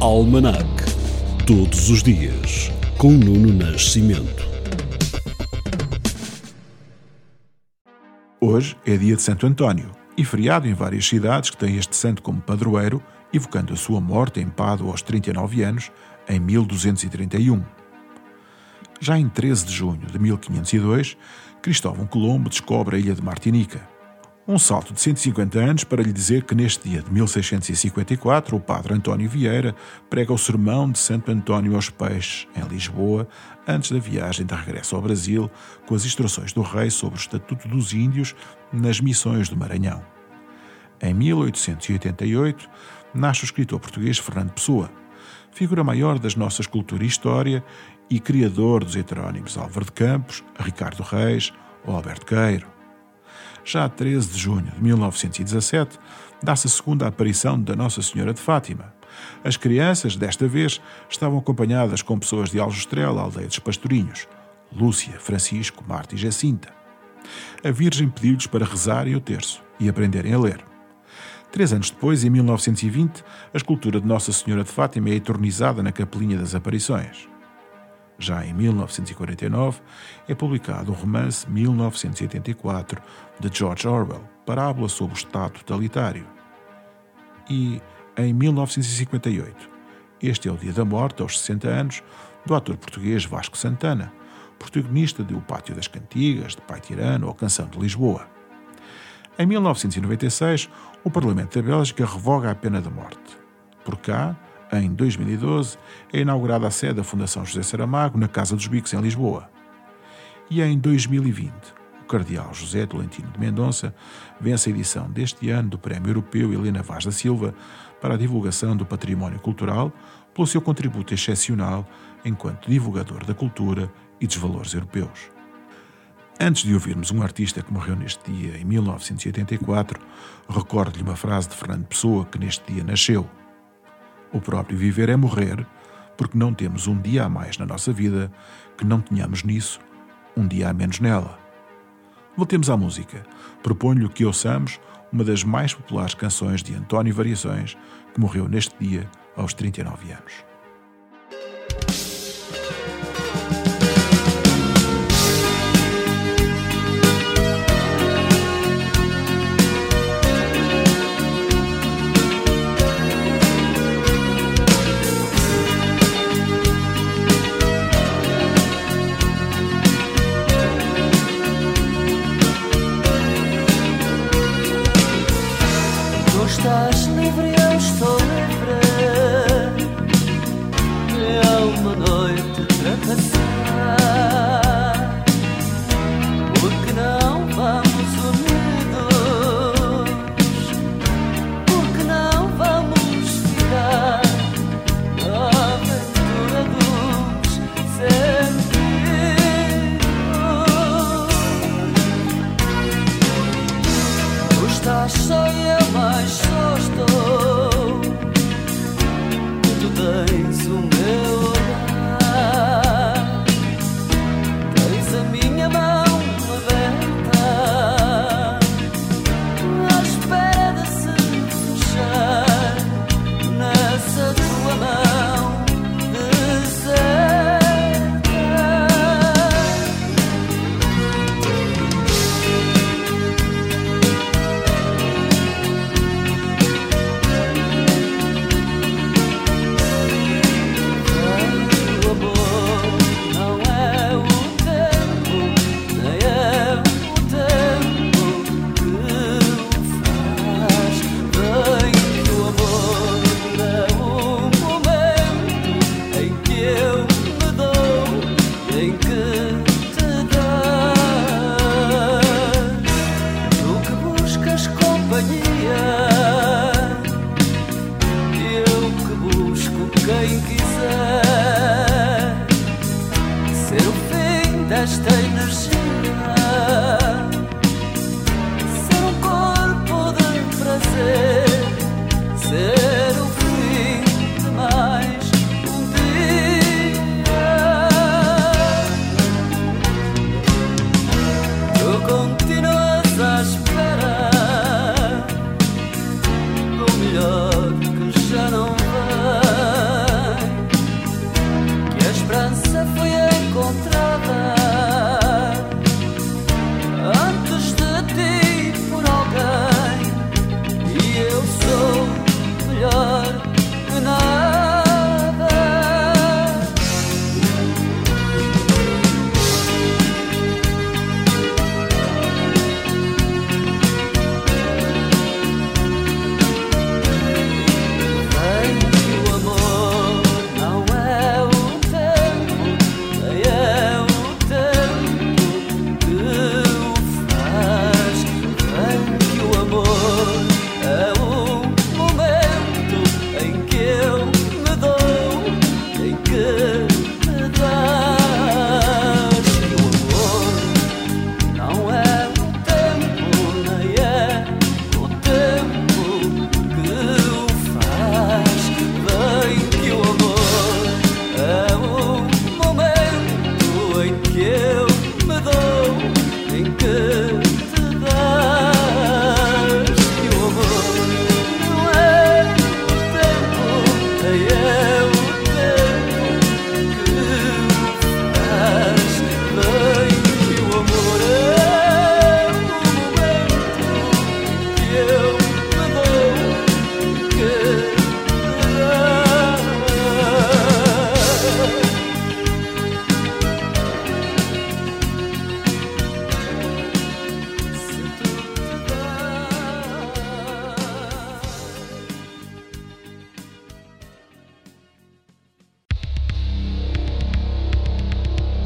Almanac. Todos os dias, com Nuno Nascimento. Hoje é dia de Santo António e feriado em várias cidades que têm este santo como padroeiro, evocando a sua morte em Pádua aos 39 anos, em 1231. Já em 13 de junho de 1502, Cristóvão Colombo descobre a ilha de Martinica. Um salto de 150 anos para lhe dizer que neste dia de 1654 o padre António Vieira prega o sermão de Santo António aos Peixes, em Lisboa, antes da viagem de regresso ao Brasil, com as instruções do rei sobre o Estatuto dos Índios nas missões do Maranhão. Em 1888, nasce o escritor português Fernando Pessoa, figura maior das nossas cultura e história e criador dos heterónimos Álvaro de Campos, Ricardo Reis ou Alberto Queiro já a 13 de junho de 1917, dá-se a segunda aparição da Nossa Senhora de Fátima. As crianças, desta vez, estavam acompanhadas com pessoas de Aljustrel, aldeia dos Pastorinhos, Lúcia, Francisco, Marta e Jacinta. A Virgem pediu-lhes para rezarem o terço e aprenderem a ler. Três anos depois, em 1920, a escultura de Nossa Senhora de Fátima é eternizada na Capelinha das Aparições. Já em 1949 é publicado o romance 1984 de George Orwell, Parábola sobre o Estado Totalitário. E em 1958, este é o dia da morte, aos 60 anos, do ator português Vasco Santana, protagonista de O Pátio das Cantigas, de Pai Tirano ou Canção de Lisboa. Em 1996, o Parlamento da Bélgica revoga a pena de morte. Por cá, em 2012, é inaugurada a sede da Fundação José Saramago na Casa dos Bicos, em Lisboa. E em 2020, o Cardeal José Tolentino de Mendonça vence a edição deste ano do Prémio Europeu Helena Vaz da Silva para a divulgação do património cultural pelo seu contributo excepcional enquanto divulgador da cultura e dos valores europeus. Antes de ouvirmos um artista que morreu neste dia em 1984, recordo-lhe uma frase de Fernando Pessoa que neste dia nasceu. O próprio viver é morrer, porque não temos um dia a mais na nossa vida que não tenhamos nisso um dia a menos nela. Voltemos à música. Proponho-lhe que ouçamos uma das mais populares canções de António Variações, que morreu neste dia aos 39 anos. Uma noite para